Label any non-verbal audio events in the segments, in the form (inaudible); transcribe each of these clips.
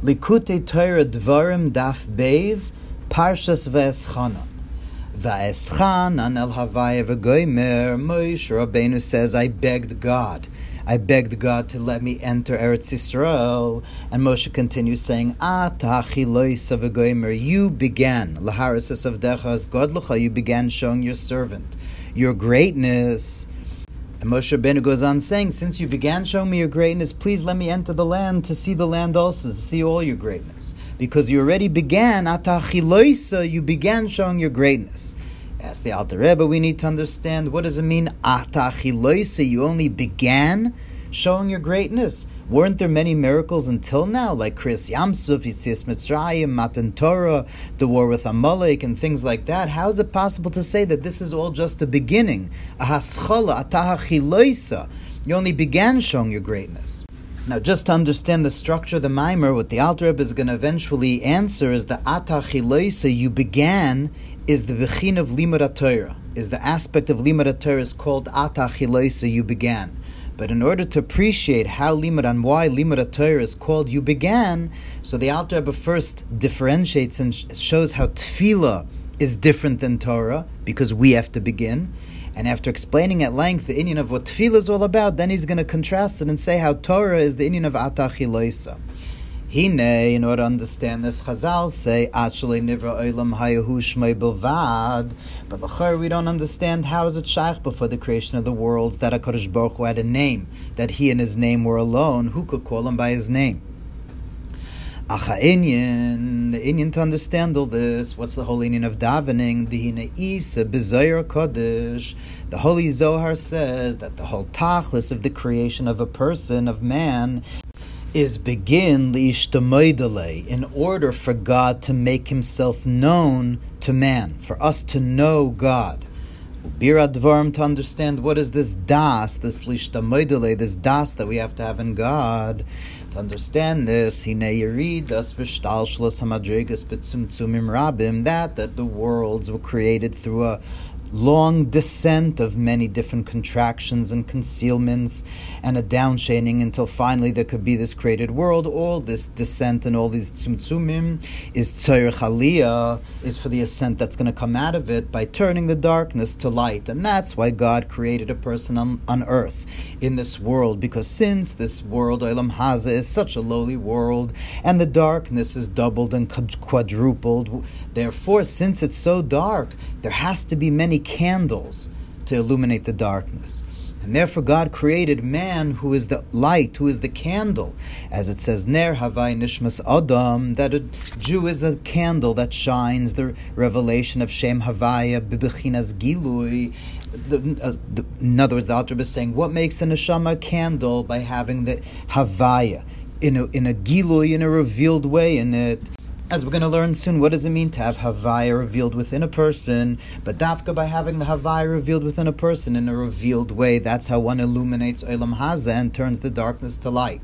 Likkutei Torah Dvarim Daf Beis Parshas Ve'eschanan. Ve'eschanan el Havaya v'goymer Moshe Rabbeinu says, I begged God. I begged God to let me enter Eretz Yisrael. And Moshe continues saying, you began, laharisis of dechas godlucha, you began showing your servant your greatness. And Moshe Rabbeinu goes on saying, Since you began showing me your greatness, please let me enter the land to see the land also, to see all your greatness. Because you already began, atachiloisa, you began showing your greatness. As the Alter Rebbe, we need to understand what does it mean, atachiloisa, you only began showing your greatness. Weren't there many miracles until now, like Kriyas Yamsuf, Yitzias Mitzrayim, Matan Torah, the war with Amalek, and things like that? How is it possible to say that this is all just a beginning? Ahaschola, atahachiloisa. You only began showing your greatness. Now, just to understand the structure of the mimer, what the Alter Rebbe is going to eventually answer is the atachiloisa you began is the bechin of limud Torah, is the aspect of limud Torah is called atachiloisa you began. But in order to appreciate how limud and why limud Torah is called you began, so the Alter Rebbe first differentiates and shows how tefillah is different than Torah because we have to begin. And after explaining at length the inyan of what tefillah is all about, then he's going to contrast it and say how Torah is the inyan of atachiloisa. Hine, in order to understand this, Chazal say, Actually, nivra olam hayahu shmei bilvad. But l'char, we don't understand how is it shaykh before the creation of the worlds that HaKadosh Baruch Hu had a name, that he and his name were alone. Who could call him by his name? Acha inyan, the inyan to understand all this, what's the whole inyan of davening? The hine isa b'zoyer kodesh. The Holy Zohar says that the whole tachlis of the creation of a person, of man, is begin in order for God to make himself known to man, for us to know God. Bira Dvarim to understand what is this das, this lishtamoidele, this das that we have to have in God. To understand this, that that the worlds were created through a long descent of many different contractions and concealments and a downshading until finally there could be this created world. All this descent and all these tzumtzumim is chaliyah, is for the ascent that's going to come out of it by turning the darkness to light. And that's why God created a person on, on earth in this world, because since this world, Olam Haza, is such a lowly world and the darkness is doubled and quadrupled, therefore, since it's so dark, there has to be many candles to illuminate the darkness. And therefore, God created man who is the light, who is the candle. As it says, Ner Havai Nishmas Adam, that a Jew is a candle that shines, the revelation of Shem Havaya, Bibichinas Gilui. The, uh, the, in other words, the Alter is saying, what makes a neshama candle by having the Havaya in a, in a Gilui, in a revealed way in it. As we're going to learn soon, what does it mean to have Havaya revealed within a person? But Dafka, by having the Havaya revealed within a person in a revealed way, that's how one illuminates Olam Haza and turns the darkness to light.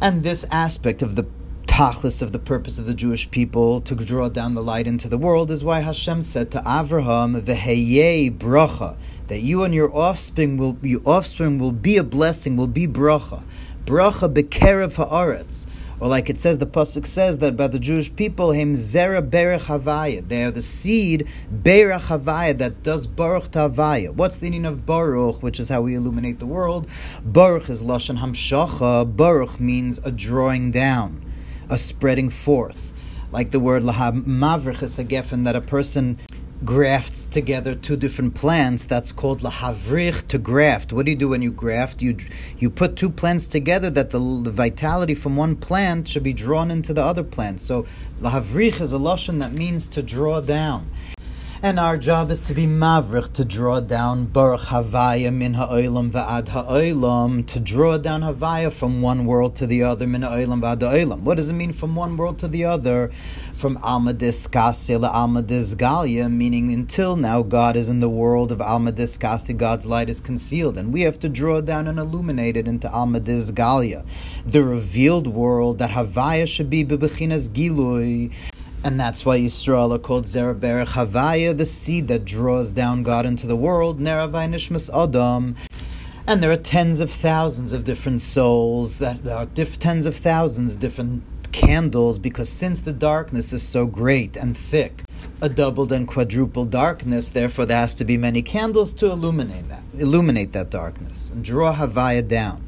And this aspect of the tachlis of the purpose of the Jewish people to draw down the light into the world is why Hashem said to Avraham, "Veheye bracha," that you and your offspring will your offspring will be a blessing, will be bracha, bracha bekerev haaretz or like it says, the pasuk says that about the Jewish people, him zera berech havaya. They are the seed berech havaya that does baruch tavaya. What's the meaning of baruch, which is how we illuminate the world? Baruch is lashon hamshacha. Baruch means a drawing down, a spreading forth. Like the word lahav mavrich is a geffen that a person grafts together two different plants. That's called lahavrich to graft. What do you do when you graft? You you put two plants together that the, the vitality from one plant should be drawn into the other plant. So lahavrich is a lashon that means to draw down. And our job is to be mavrich, to draw down baruch havaya min ha'olam va'ad ha'olam, to draw down havaya from one world to the other, min ha'olam va'ad ha'olam. What does it mean from one world to the other? From alma diskasya la alma disgalia, meaning until now God is in the world of alma diskasya, God's light is concealed, and we have to draw down and illuminate it into alma Galia, the revealed world that havaya should be bebechinas gilui. And that's why Yisrael are called Zeraberech Havaya, the seed that draws down God into the world, Neravai Nishmas Adam. And there are tens of thousands of different souls that are diff- tens of thousands different candles because since the darkness is so great and thick, a doubled and quadrupled darkness, therefore there has to be many candles to illuminate that, illuminate that darkness and draw Havaya down.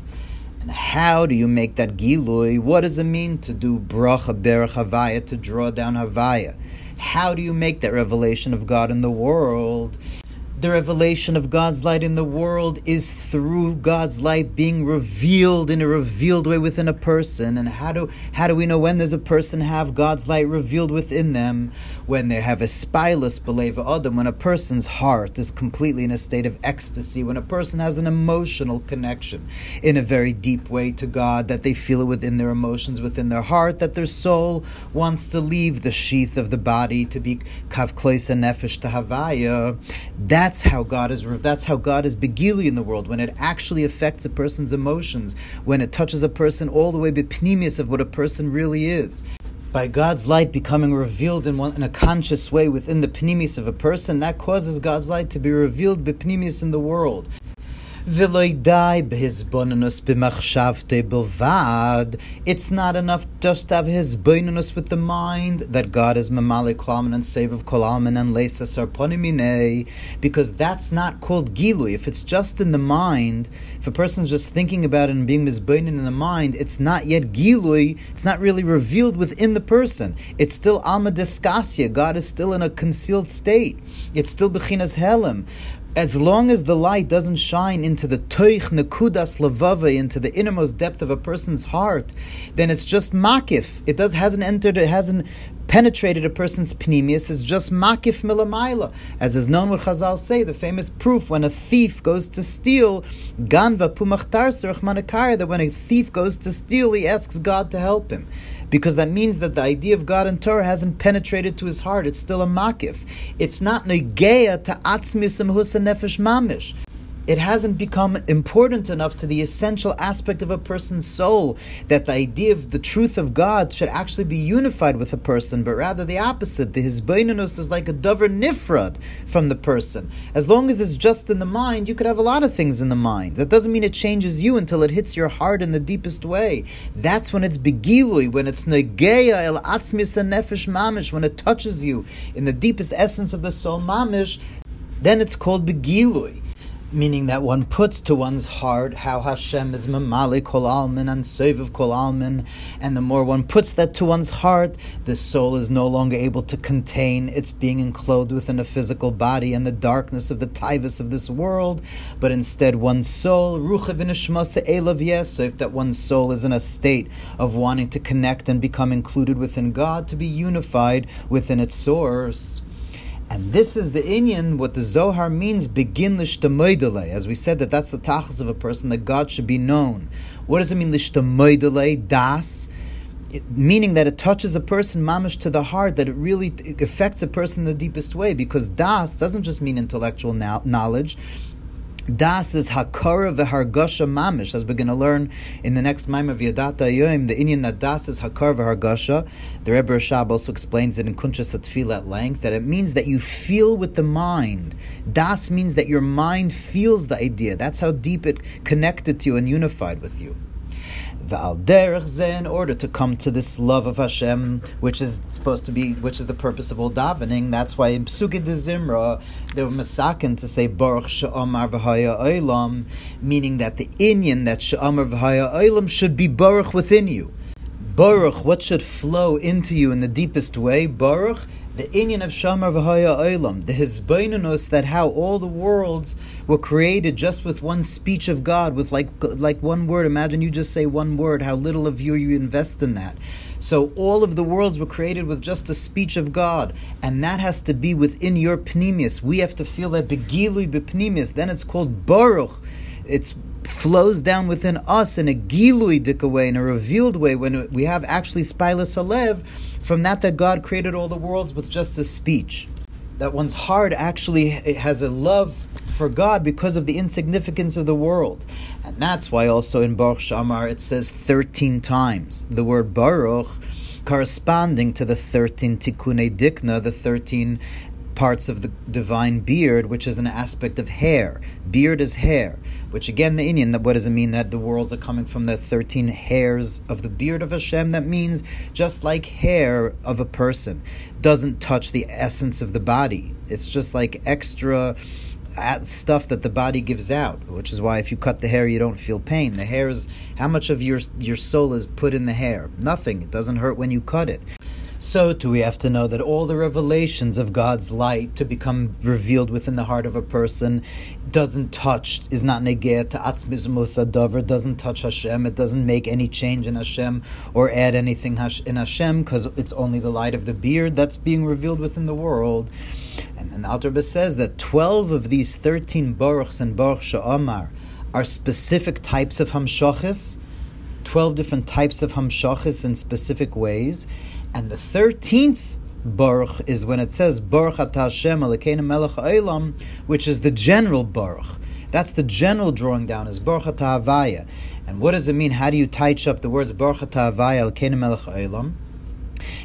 And how do you make that gilui? What does it mean to do bracha berach Havaya, to draw down Havaya? How do you make that revelation of God in the world? The revelation of God's light in the world is through God's light being revealed in a revealed way within a person. And how do how do we know when does a person have God's light revealed within them? When they have a spilus beleva adam, oh, when a person's heart is completely in a state of ecstasy, when a person has an emotional connection in a very deep way to God, that they feel it within their emotions, within their heart, that their soul wants to leave the sheath of the body to be kav nefesh to havaya. That that's how God is. That's how God is begili in the world. When it actually affects a person's emotions, when it touches a person all the way bepnimius of what a person really is. By God's light becoming revealed in, one, in a conscious way within the pnimis of a person, that causes God's light to be revealed bepnimius in the world. It's not enough just to have his bonus with the mind that God is mamali kolaman and save of kolaman and lesas arponimine, because that's not called gilui. If it's just in the mind, if a person's just thinking about it and being mizbonin in the mind, it's not yet gilui. It's not really revealed within the person. It's still alma. God is still in a concealed state. It's still bechinas helim as long as the light doesn't shine into the toich nekudas levava, into the innermost depth of a person's heart, then it's just makif. It does hasn't entered, it hasn't penetrated a person's pneumius. It's just makif milamaila, as is known what Chazal say. The famous proof when a thief goes to steal, ganva pumachtar that when a thief goes to steal, he asks God to help him because that means that the idea of God and Torah hasn't penetrated to his heart. It's still a makif. It's not negeya to atzmius nefesh mamish it hasn't become important enough to the essential aspect of a person's soul that the idea of the truth of God should actually be unified with a person, but rather the opposite. The hisbainunus is like a dover nifrad from the person. As long as it's just in the mind, you could have a lot of things in the mind. That doesn't mean it changes you until it hits your heart in the deepest way. That's when it's begilui, when it's negeya el atzmis nefesh mamish, when it touches you in the deepest essence of the soul mamish, then it's called begilui meaning that one puts to one's heart how Hashem is mamali kol almin and of kol almin, and the more one puts that to one's heart, the soul is no longer able to contain its being enclosed within a physical body and the darkness of the tivus of this world, but instead one's soul, rucha v'nishmasa elav yesef, that one's soul is in a state of wanting to connect and become included within God, to be unified within its source. And this is the Inyan, what the Zohar means, begin l'shtamoidele. As we said, that that's the tachas of a person, that God should be known. What does it mean, l'shtamoidele, das? It, meaning that it touches a person mamish to the heart, that it really affects a person in the deepest way, because das doesn't just mean intellectual knowledge, Das is Hakara v'Hargasha Mamish, as we're going to learn in the next Maim of Yadata Yoim, the inyan that Das is Hakara v'Hargasha. The Rebbe Rashab also explains it in Kuntra Satfil at length, that it means that you feel with the mind. Das means that your mind feels the idea. That's how deep it connected to you and unified with you. In order to come to this love of Hashem, which is supposed to be, which is the purpose of all davening. That's why in Psuke de Zimra, they were masakin to say Baruch Sha'amar V'haya Olam, meaning that the Inyan that Sha'amar V'haya Olam should be Baruch within you. Baruch, what should flow into you in the deepest way? Baruch the Inyan of Shamar V'Haya Olam, the Hizbainunus, that how all the worlds were created just with one speech of God, with like like one word. Imagine you just say one word, how little of you you invest in that. So all of the worlds were created with just a speech of God, and that has to be within your pneumius. We have to feel that begilui bepneumius. Then it's called baruch. It's flows down within us in a giluidik way, in a revealed way, when we have actually spilus alev, from that that God created all the worlds with just a speech. That one's heart actually has a love for God because of the insignificance of the world. And that's why also in Baruch Shamar it says 13 times the word Baruch corresponding to the 13 tikkunei dikna, the 13 parts of the divine beard, which is an aspect of hair. Beard is hair, which again, the inyan, what does it mean that the worlds are coming from the 13 hairs of the beard of Hashem? That means just like hair of a person doesn't touch the essence of the body. It's just like extra uh, stuff that the body gives out, which is why if you cut the hair, you don't feel pain. The hair is how much of your your soul is put in the hair? Nothing. It doesn't hurt when you cut it. So too we have to know that all the revelations of God's light to become revealed within the heart of a person doesn't touch, is not negir to atzmismus adavar, doesn't touch Hashem, it doesn't make any change in Hashem or add anything in Hashem because it's only the light of the beard that's being revealed within the world. And then the Alter says that 12 of these 13 Baruchs and Baruch Sha'amar are specific types of Hamshachis, 12 different types of Hamshachis in specific ways. And the 13th Baruch is when it says Baruch Atah Hashem Elokeinu Melech Ha'olam, which is the general Baruch. That's the general drawing down, is Baruch Atah Havaya. And what does it mean? How do you touch up the words Baruch Atah Havaya Elokeinu Melech Ha'olam?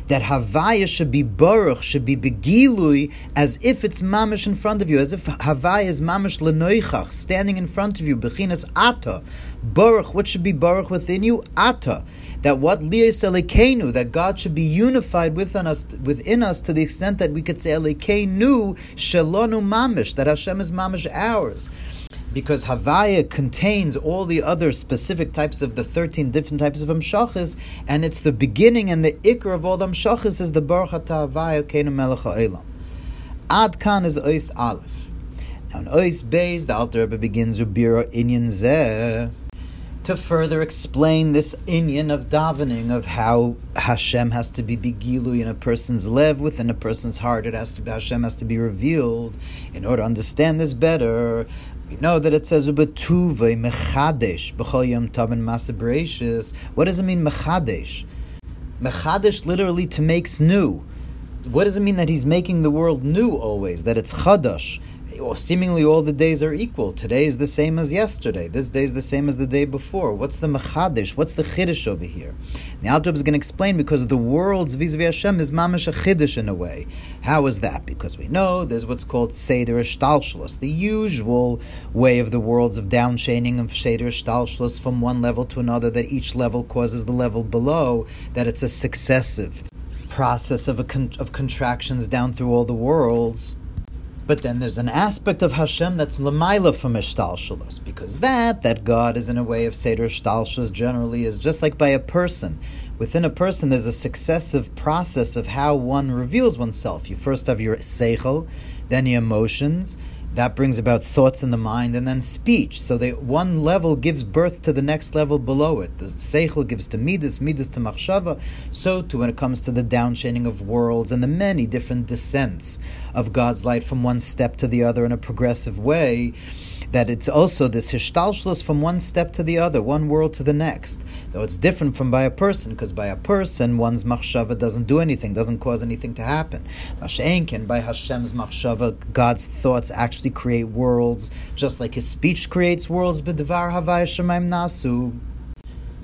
that Havaya should be Baruch, should be Begilui, as if it's Mamish in front of you, as if Havaya is Mamish Lenoichach, standing in front of you, Bechinas Ata. Baruch, what should be Baruch within you? Ata. That what Liyas Elekenu, that God should be unified within us, within us to the extent that we could say Elekenu Shalonu Mamish, that Hashem is Mamish ours because Havaya contains all the other specific types of the 13 different types of Amshachas, and it's the beginning and the ikr of all the Amshachas is the Baruch Havaya Kenu Melech Ha'olam. Ad Kan is Ois Aleph. Now in Ois Beis, the Alter Rebbe begins Ubira Inyan Zeh to further explain this inyan of davening of how Hashem has to be begilu in a person's lev, within a person's heart. It has to be Hashem has to be revealed. In order to understand this better, we know that it says ubetuve mechadesh b'chol yom tavin masabrachis. What does it mean mechadesh? Mechadesh literally to makes new. What does it mean that he's making the world new always? That it's chadash seemingly all the days are equal. Today is the same as yesterday. This day is the same as the day before. What's the machadish? What's the chiddush over here? The Alter is going to explain because the world's vis-a-vis is mamash a chiddush in a way. How is that? Because we know there's what's called seder shtalshlus, the usual way of the worlds of downchaining of seder shtalshlus from one level to another. That each level causes the level below. That it's a successive process of, con- of contractions down through all the worlds. But then there's an aspect of Hashem that's lamaila from ishtalshalos, because that, that God is in a way of Seder ishtalshalos generally is just like by a person. Within a person, there's a successive process of how one reveals oneself. You first have your seichel, then your emotions, that brings about thoughts in the mind and then speech. So they, one level gives birth to the next level below it. The seichel gives to midas, midas to machshava. So too when it comes to the downchaining of worlds and the many different descents of God's light from one step to the other in a progressive way, that it's also this hishtalshlus from one step to the other, one world to the next. Though it's different from by a person, because by a person, one's machshava doesn't do anything, doesn't cause anything to happen. Mashenkin, by Hashem's machshava, God's thoughts actually create worlds, just like His speech creates worlds. B'devar havai shemaim nasu.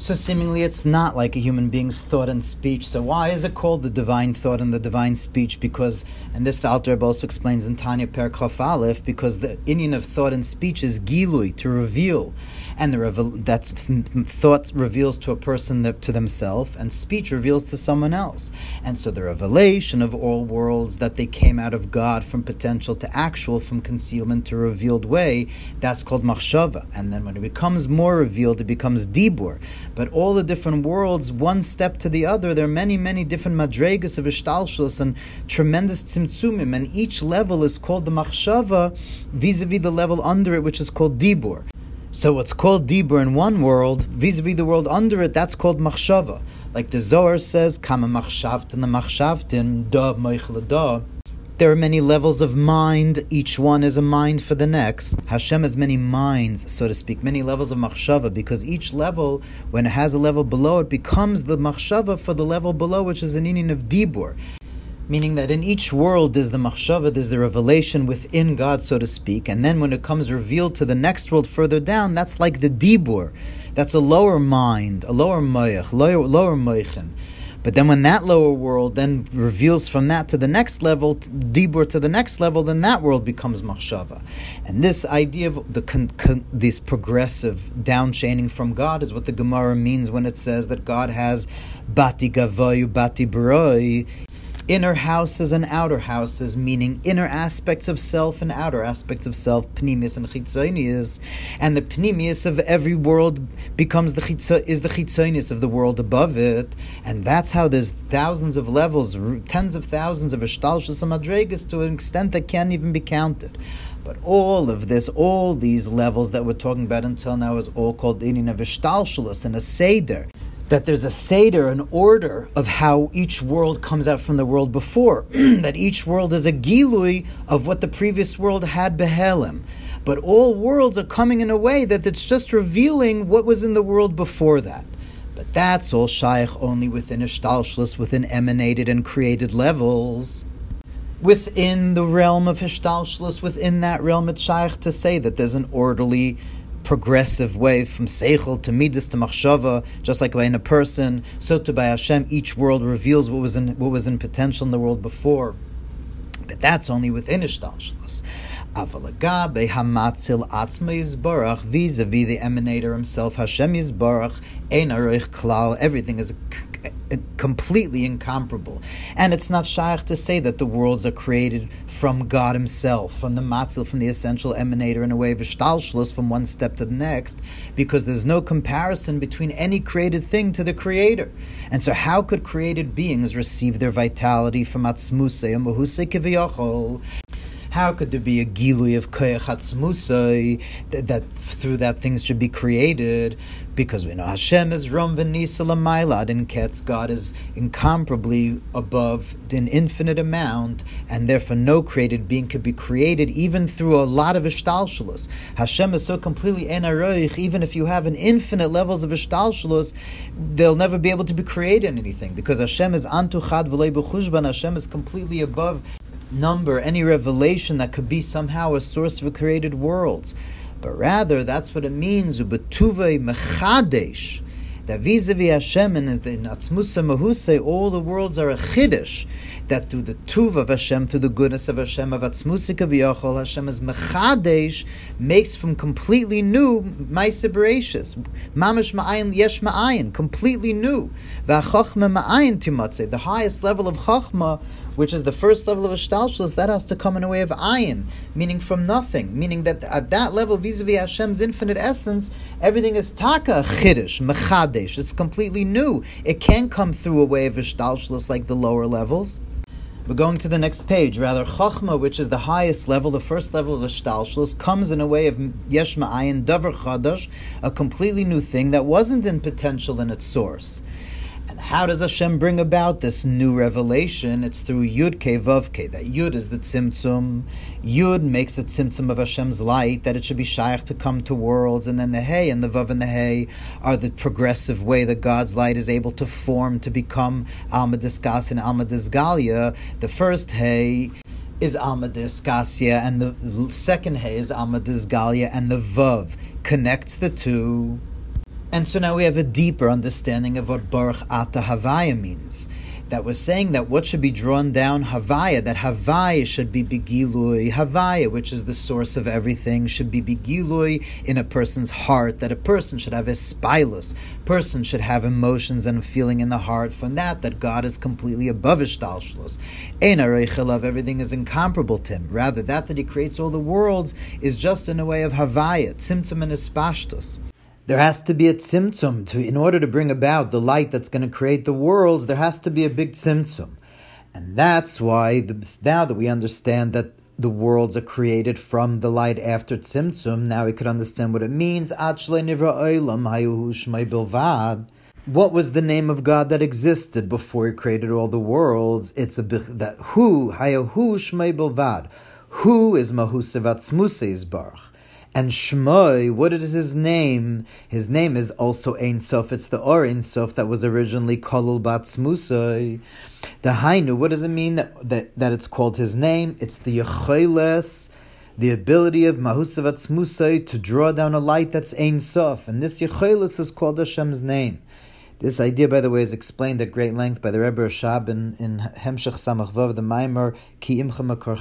So seemingly it's not like a human being's thought and speech. So why is it called the divine thought and the divine speech? Because, and this the Alter also explains in Tanya Per Aleph, because the inyan of thought and speech is gilui, to reveal and the revel- that thought reveals to a person to themselves, and speech reveals to someone else. And so the revelation of all worlds that they came out of God from potential to actual, from concealment to revealed way, that's called machshava. And then when it becomes more revealed, it becomes dibur. But all the different worlds, one step to the other, there are many, many different madregas of ishtalshus and tremendous tzimtzumim, and each level is called the machshava vis-a-vis the level under it, which is called dibur. So what's called Dibur in one world, vis-a-vis the world under it, that's called Machshava. Like the Zohar says, Kama Machshavtin Machshavtin, Da Meichel Da. There are many levels of mind, each one is a mind for the next. Hashem has many minds, so to speak, many levels of machshava, because each level, when it has a level below, it becomes the machshava for the level below, which is an inyan of dibur meaning that in each world there's the machshava, there's the revelation within God, so to speak, and then when it comes revealed to the next world further down, that's like the dibur, that's a lower mind, a lower mayach, lower, lower. But then when that lower world then reveals from that to the next level, dibur to the next level, then that world becomes machshava. And this idea of the con, con, this progressive downchaining from God is what the Gemara means when it says that God has bati gavayu bati broi inner houses and outer houses, meaning inner aspects of self and outer aspects of self, pnimius and chitzonius, and the pnimius of every world becomes the chitzo, is the chitzonius of the world above it, and that's how there's thousands of levels, tens of thousands of ishtalshus and madregas to an extent that can't even be counted. But all of this, all these levels that we're talking about until now, is all called in of ishtalshulus and a seder that there's a seder, an order of how each world comes out from the world before. (clears throat) that each world is a gilui of what the previous world had behelim. But all worlds are coming in a way that it's just revealing what was in the world before that. But that's all shaykh only within ishtalshlus, within emanated and created levels. Within the realm of ishtalshlus, within that realm, it's shaykh to say that there's an orderly progressive way from seichel to midas to machshava, just like by in a person, so to by Hashem, each world reveals what was in what was in potential in the world before. But that's only within Ishtalshlos. Avalagabe hamatzil atzma yizbarach vis-a-vis the emanator himself, Hashem yizbarach, ein klal, everything is completely incomparable. And it's not shaykh to say that the worlds are created from God Himself, from the matzil, from the essential emanator, in a way of shtalshlus from one step to the next, because there's no comparison between any created thing to the Creator. And so, how could created beings receive their vitality from atzmusei and mahusei? How could there be a gilui of koyach that, that through that things should be created? Because we know Hashem is rom v'nisa l'mailad in Ketz. God is incomparably above an infinite amount, and therefore no created being could be created even through a lot of ishtalshalos. Hashem is so completely enaroich, even if you have an infinite levels of ishtalshalos, they'll never be able to be created in anything because Hashem is antuchad v'lei Hashem is completely above number, any revelation that could be somehow a source of created worlds. But rather, that's what it means, ubetuve mechadesh, that vis-a-vis Hashem and in Atzmusa Mahuse, all the worlds are a chiddush, that through the tuv of Hashem, through the goodness of Hashem, of Atzmusika v'yachol, Hashem is mechadesh, makes from completely new ma'aseh mamish ma'ayin yesh ma'ayin, completely new. V'achachma ma'ayin timatze, the highest level of chachma which is the first level of Ashtalshus, that has to come in a way of ayin, meaning from nothing, meaning that at that level, vis-a-vis Hashem's infinite essence, everything is taka chiddush, mechadesh. It's completely new. It can't come through a way of Ashtalshus like the lower levels. We're going to the next page. Rather, Chachma, which is the highest level, the first level of Ashtalshus, comes in a way of Yesh Ma'ayin, Davar Chadash, a completely new thing that wasn't in potential in its source. How does Hashem bring about this new revelation? It's through Yud Ke Vav Ke. That Yud is the Tzimtzum. Yud makes the Tzimtzum of Hashem's light, that it should be Shaykh to come to worlds. And then the Hey and the Vav and the Hey are the progressive way that God's light is able to form to become Alma Diskas and Alma Disgalia. The first Hey is Alma Disgasia, and the second Hey is Alma Galia, and the Vav connects the two. And so now we have a deeper understanding of what Baruch Ata Havaya means. That we're saying that what should be drawn down Havaya, that Havaya should be Begilui. Havaya, which is the source of everything, should be Begilui in a person's heart, that a person should have a spilus. Person should have emotions and feeling in the heart from that, that God is completely above Ishtalshlos. Ein everything is incomparable to him. Rather, that that he creates all the worlds is just in a way of Havaya, Tzimtzum and Espashtos there has to be a tzimtzum to in order to bring about the light that's going to create the worlds. There has to be a big tzimtzum, and that's why the, now that we understand that the worlds are created from the light after tzimtzum, now we could understand what it means. What was the name of God that existed before He created all the worlds? It's a that who hayahu shmei bilvad. Who is mahusevat smuseis baruch. And Shmoi, what is his name? His name is also Ein Sof. It's the Or Ein Sof that was originally Kolul Batz Musai. The Hainu, what does it mean that, that, that it's called his name? It's the Yecheles, the ability of Mahusavatz Musai to draw down a light that's Ein Sof. And this Yecheles is called Hashem's name. This idea, by the way, is explained at great length by the Rebbe Rashab in, in Hemshech Samach Vav, the Maimer Ki Imcha Makor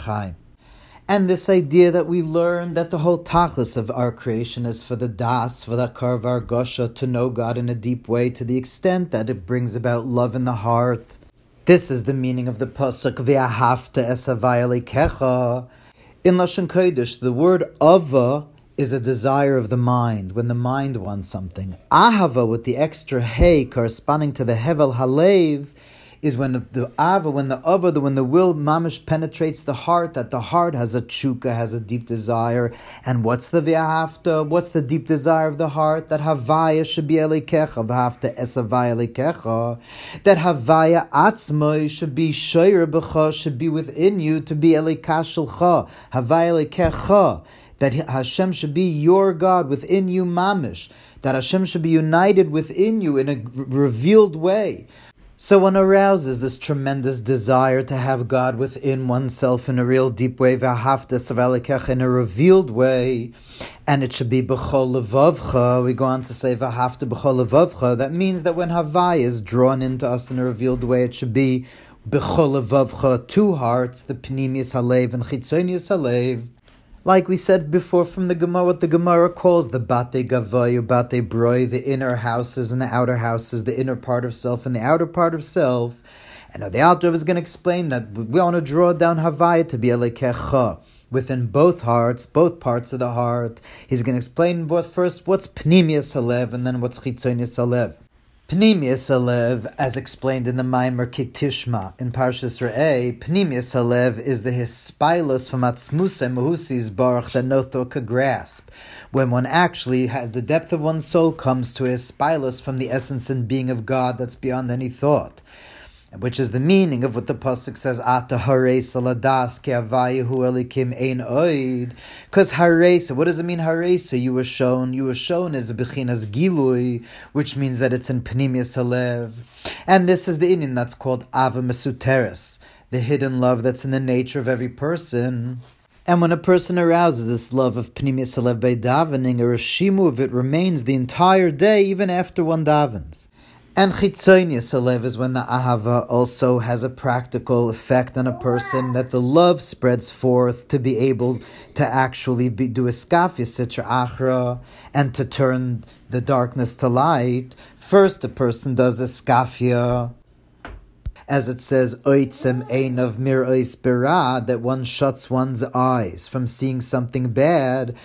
and this idea that we learn that the whole tachlis of our creation is for the das, for the karvar gosha, to know God in a deep way, to the extent that it brings about love in the heart. This is the meaning of the pasuk v'ahavta esavayali kecha. In lashon kodesh, the word ava is a desire of the mind when the mind wants something. Ahava with the extra hey corresponding to the hevel halev is when the, the ava, when the ava, when the will mamish penetrates the heart, that the heart has a chuka, has a deep desire. And what's the v'ahavta? What's the deep desire of the heart? That havaya should be elikecha, v'ahavta esavaya elikecha. That havaya atzmoi should be shoyer b'cha, should be within you to be elikashulcha, havaya elikecha. That Hashem should be your God within you, mamish. That Hashem should be united within you in a revealed way. So one arouses this tremendous desire to have God within oneself in a real deep way, in a revealed way, and it should be b'chol levavcha. We go on to say b'chol levavcha. That means that when Havai is drawn into us in a revealed way, it should be b'chol levavcha, two hearts, the pnimius halev and chitzonius halev. Like we said before from the Gemara, what the Gemara calls the bate gavayu, bate broi, the inner houses and the outer houses, the inner part of self and the outer part of self. And the Alter is going to explain that we want to draw down Havaya to be Elekecha within both hearts, both parts of the heart. He's going to explain what first what's Pnimius Halev and then what's Chitzonius Halev. Pnimius Alev, as explained in the Maimer Kitishma in Parshas Re'eh, Pnimius Alev is the hispilus from Atzmuse Mahusis Baruch that no thought could grasp. When one actually, the depth of one's soul comes to a hispilus from the essence and being of God that's beyond any thought which is the meaning of what the pasuk says, "Ata haresa ladas avayahu elikim ein oid." Because haresa, what does it mean? Haresa, you were shown. You were shown as a bechinas gilui, which means that it's in pnimius halev, and this is the inyan that's called ava mesuteres, the hidden love that's in the nature of every person. And when a person arouses this love of pnimius halev by davening, a reshimu of it remains the entire day, even after one davens. And chitzonius alev is when the ahava also has a practical effect on a person that the love spreads forth to be able to actually be, do a skafia sitra achra and to turn the darkness to light. First, a person does a skafia, as it says, oitzem ein of mir that one shuts one's eyes from seeing something bad.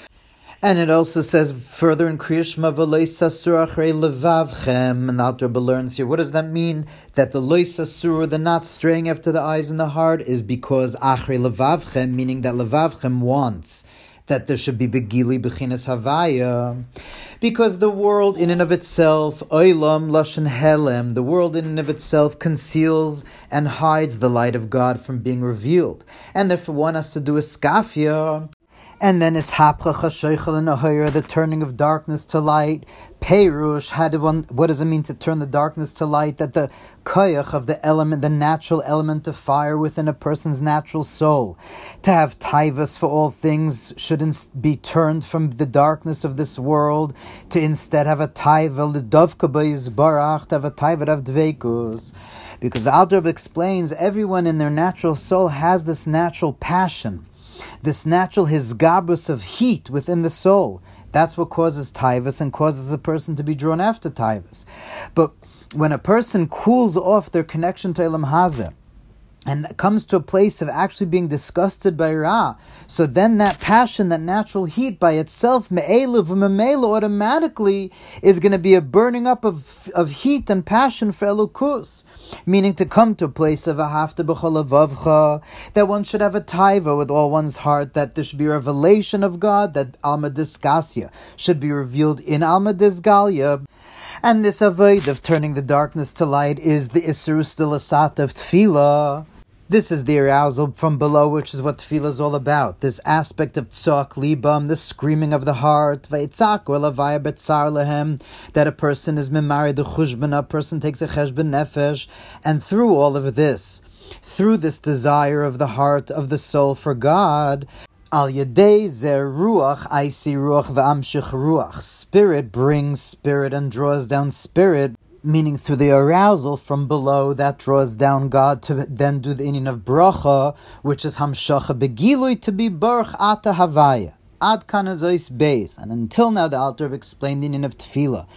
And it also says further in Kriyashma v'loisasur levavchem, and the Alter learns here. What does that mean? That the loisasur, the not straying after the eyes and the heart, is because achrei levavchem, meaning that levavchem wants that there should be begili bechinas havaya, because the world in and of itself, oilam lashon helem, the world in and of itself conceals and hides the light of God from being revealed, and therefore one has to do a skafia and then is hapcha the turning of darkness to light. Perush, do one, what does it mean to turn the darkness to light? That the koyach of the element, the natural element of fire within a person's natural soul, to have taivas for all things, shouldn't be turned from the darkness of this world to instead have a taiva lidovka barach, to have a taiva of dvekus. Because the Alter explains everyone in their natural soul has this natural passion this natural hisgabus of heat within the soul. That's what causes tivus and causes a person to be drawn after tivus. But when a person cools off their connection to Elam Hazeh, and comes to a place of actually being disgusted by Ra. So then that passion, that natural heat by itself, me'elu automatically is going to be a burning up of, of heat and passion for Elukus. Meaning to come to a place of a hafta b'cholavavcha, that one should have a taiva with all one's heart, that there should be revelation of God, that Alma Disgasia should be revealed in Alma Disgalia. And this avoid of turning the darkness to light is the Isserus de of Tefillah. This is the arousal from below, which is what tefillah is all about. This aspect of tzok libam, the screaming of the heart, that a person is the chushban, a person takes a cheshben nefesh, and through all of this, through this desire of the heart of the soul for God, Al yedei zer ruach, I see ruach v'amshich ruach. Spirit brings spirit and draws down spirit meaning through the arousal from below that draws down God to then do the inyan of bracha, which is hamshacha begilui to be baruch ata havaya. Ad kanazois beis. And until now, the Alter explained the inyan of tefillah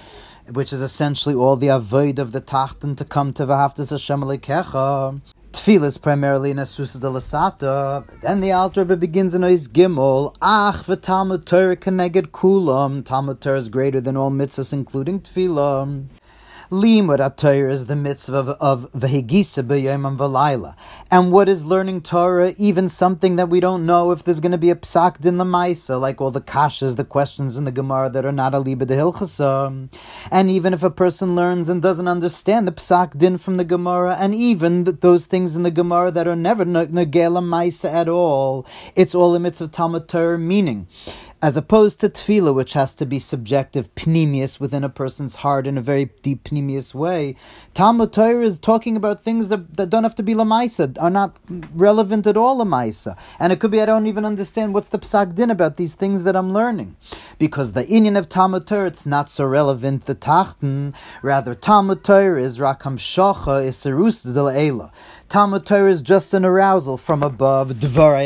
which is essentially all the avoid of the tachten to come to v'haftas Hashem lekecha. Tefillah is primarily in Asus de Lasata. Then the Alter begins in Ois Gimel. Ach v'Talmud Torah keneged kulam. Talmud Torah is greater than all mitzvahs, including Tefillah. Limud Torah is the mitzvah of, of Vehigisa b'yomam v'layla. And what is learning Torah? Even something that we don't know if there's going to be a psak din lamaisa, like all the kashas, the questions in the Gemara that are not a liba. And even if a person learns and doesn't understand the psak din from the Gemara, and even those things in the Gemara that are never negela maisa at all, it's all a mitzvah Talmud Torah meaning as opposed to tefillah, which has to be subjective, pneumius within a person's heart in a very deep pneumius way. Talmud Torah is talking about things that, that don't have to be lamaisa, are not relevant at all lamaisa, and it could be I don't even understand what's the psak din about these things that I'm learning, because the inyan of Talmud Torah it's not so relevant the tachten. Rather, Talmud Torah is rakam shocha is serus de Talmud Torah is just an arousal from above. Dvar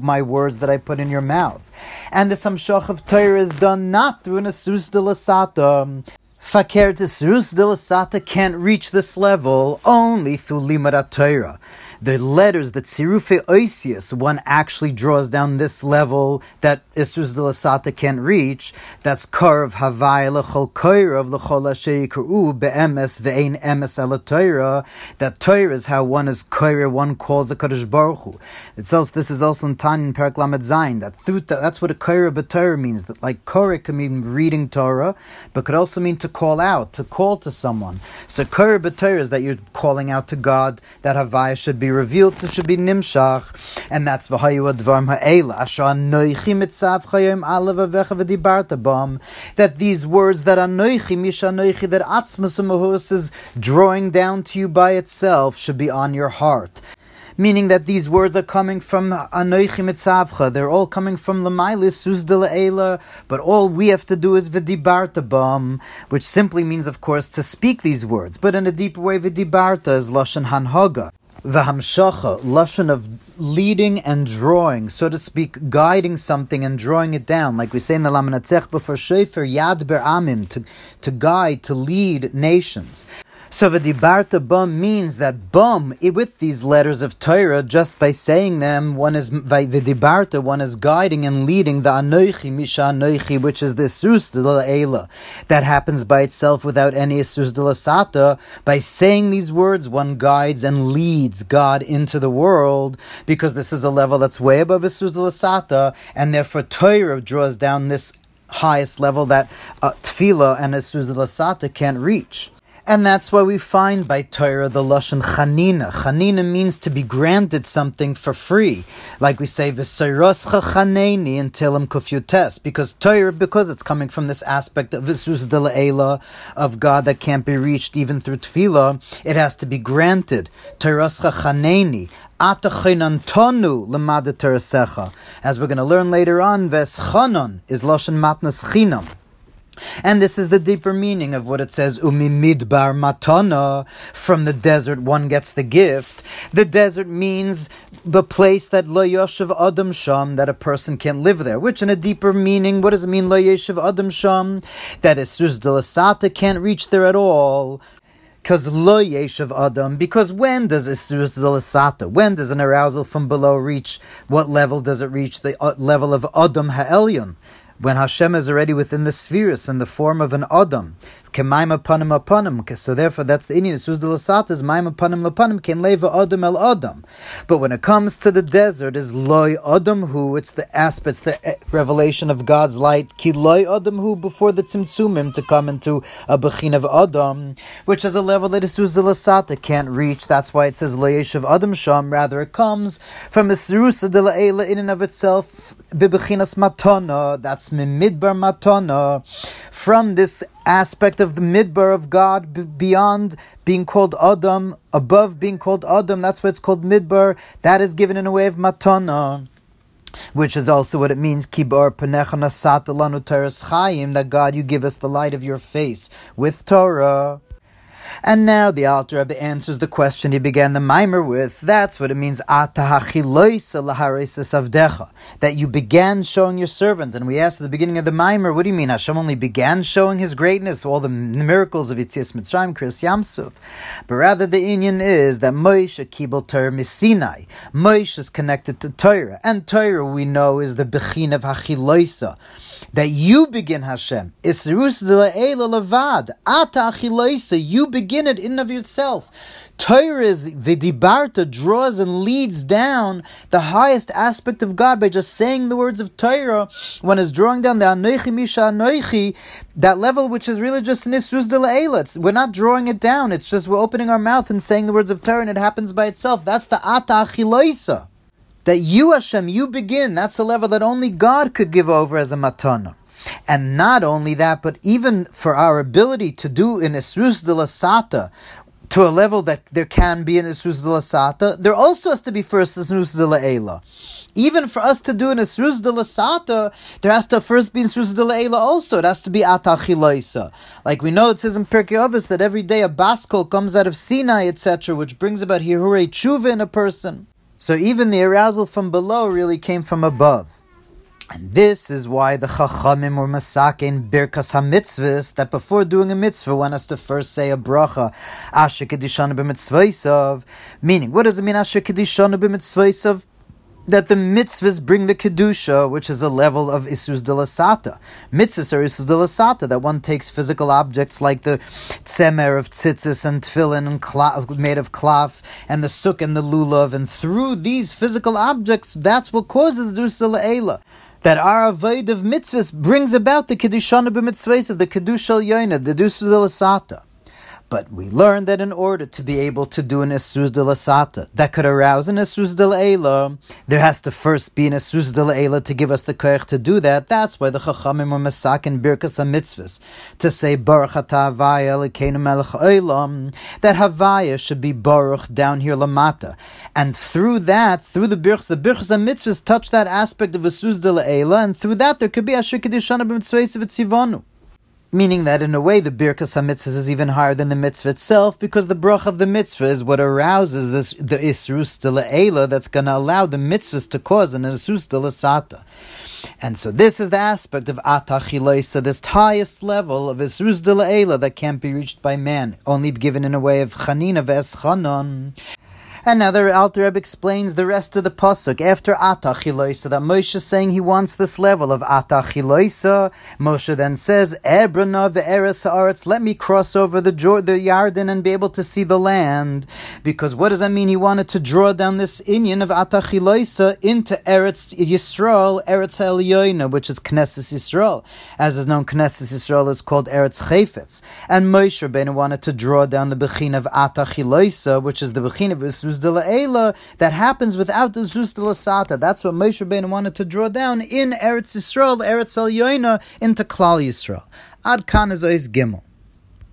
my words that I put in your mouth. And the samshach of Torah is done not through an asus de lasata. Fakir to de lasata can't reach this level only through limud Torah the letters, the tzirufe oisius, one actually draws down this level that Isrus de Lasata can't reach. That's curve havai lechol koirav lechol asheikru be'emes ve'ein emes ala Torah. That Torah is how one is koira, one calls the Kaddish Baruch Hu. It says this is also in Tan in Perak Lamed Zayin. That thuta, that's what a koira b'Torah means. That like koira can mean reading Torah, but could also mean to call out, to call to someone. So koira b'Torah is that you're calling out to God. That havai should be be revealed, it should be nimshach, and that's v'hayu advarm ha'ela, asher anoichi mitzav chayim alav avecha v'dibarta bam, that these words that anoichi, misha anoichi, that atzmas is drawing down to you by itself, should be on your heart. Meaning that these words are coming from Anoichi Mitzavcha. They're all coming from Lamailis Sus de La'ela, but all we have to do is Vidibarta Bam, which simply means, of course, to speak these words. But in a deeper way, Vidibarta is Lashon Hanhoga. Vahamshacha, lashon of leading and drawing, so to speak, guiding something and drawing it down, like we say in the Lamanatzech before Shefer Yad Ber Amim, to, to guide, to lead nations. So the dibarta bum means that bum with these letters of Torah, just by saying them, one is by the dibarta, one is guiding and leading the anoichi misha anoichi, which is the sus de la ela, that happens by itself without any sus de la sata. By saying these words, one guides and leads God into the world, because this is a level that's way above sus de la sata, and therefore Torah draws down this highest level that uh, and sus de la sata can't reach. And that's why we find by Torah the Lashon Chanina. Chanina means to be granted something for free. Like we say, V'sayroscha chaneni in Tilim Kufyutes. Because Torah, because it's coming from this aspect of Visus de La'ela, of God that can't be reached even through Tefillah, it has to be granted. Torahscha chaneni. As we're going to learn later on, Veschanon is Lashon Matnas Chinam. And this is the deeper meaning of what it says, Umimidbar matana, from the desert one gets the gift. The desert means the place that lo yoshev adam sham, that a person can live there. Which in a deeper meaning, what does it mean lo yoshev adam sham? That Isrus de Lasata can't reach there at all. Because lo yeshav adam, because when does Isrus DeLasata? When does an arousal from below reach, what level does it reach? The uh, level of adam ha'elyon when Hashem is already within the spheres in the form of an Adam. Kemaim. So therefore, that's the inyan. Suz de lasat is maim apanim lapanim. Leva adam el adam. But when it comes to the desert, is loy adam hu. It's the aspects, the eh, revelation of God's light. Ki loy adam hu before the tzimtzumim to come into a bechin of adam, which is a level that Suz de lasata can't reach. That's why it says loyesh of adam sham. Rather, it comes from Isrusa de la'ela in and of itself. Bibechinas matana. That's mimidbar matana. From this aspect of the midbar of God b- beyond being called Adam, above being called Adam. That's why it's called midbar. That is given in a way of matana. which is also what it means, Kibar Chayim, that God, you give us the light of your face with Torah. And now the Alter Rebbe answers the question he began the mimer with. That's what it means, that you began showing your servant. And we asked at the beginning of the mimer, what do you mean? Hashem only began showing his greatness, all the miracles of Yitzias Mitzrayim, Kriyas Yamsuf. But rather the Inyan is that Moshe kibel Torah misinai. Moshe is connected to Torah. And Torah we know is the Bechin of Hachiloisa that you begin Hashem. Isrus de levad. Ata achiloisa. You begin it in of itself. Torah is vidibarta draws and leads down the highest aspect of God by just saying the words of Torah. When it's drawing down the anoichi misha anoichi, that level which is really just an isrus de We're not drawing it down. It's just we're opening our mouth and saying the words of Torah, and it happens by itself. That's the ata achiloisa that you, Hashem, you begin. That's a level that only God could give over as a matana. And not only that, but even for our ability to do in Isrus de la Sata, to a level that there can be an Isrus de la Sata, there also has to be first Isrus de la Ela. Even for us to do an Isrus de la Sata, there has to first be Isrus de la Ela also. It has to be Atachilaisa. Like we know it says in Pirkei that every day a baskol comes out of Sinai, etc., which brings about Hirure Tshuva in a person. So even the arousal from below really came from above. And this is why the Chachamim or Masak in Birkas HaMitzvahs, that before doing a mitzvah, one has to first say a bracha, Asher Kedishanu b'mitzvaysav. Meaning, what does it mean, Asher Kedishanu b'mitzvaysav? that the mitzvahs bring the kedusha, which is a level of isus sata. Mitzvahs are isus sata, that one takes physical objects like the tzemer of tzitzis and tefillin and made of cloth, and the suk and the lulav, and through these physical objects, that's what causes la that our avoid of mitzvahs brings about the kedushana b'mitzvahs of the kedusha yoina, the dusa de la sata. But we learned that in order to be able to do an Esruz de la Sata that could arouse an Esruz de la Eila, there has to first be an Esruz de la Eila to give us the koyach to do that. That's why the Chachamim are Masak and Birkas mitzvahs to say Baruch Ata Havaya Melech Olam, that Havaya should be Baruch down here Lamata. And through that, through the Birchas, the Birchas mitzvahs touch that aspect of Esruz de la Eila, and through that there could be Asher Kedishana b'mitzvahs of Meaning that in a way the Birkas HaMitzvah is even higher than the mitzvah itself because the brach of the mitzvah is what arouses this, the Isrus de Eila that's going to allow the mitzvahs to cause an Isrus de Sata. And so this is the aspect of Atachilaisa, this highest level of Isrus de Eila that can't be reached by man, only given in a way of Chanina Veschanon. And now the Alter Rebbe explains the rest of the pasuk after Atachiloisa that Moshe saying he wants this level of Atachiloisa. Moshe then says, Ebrana ve'eres haaretz, let me cross over the, the Yarden and be able to see the land. Because what does that mean? He wanted to draw down this Inyan of Atachiloisa into Eretz Yisrael, Eretz Elyoina, which is Knesset Yisrael. As is known, Knesset Yisrael is called Eretz Chayfetz. And Moshe Rabbeinu wanted to draw down the Bechin of Atachiloisa, which is the Bechin of Yisrael La that happens without the Zuz de la Sata. That's what Moshe Rabbeinu wanted to draw down in Eretz Yisrael, Eretz El Yoina, into Klal Yisrael. Ad Kan is Gimel.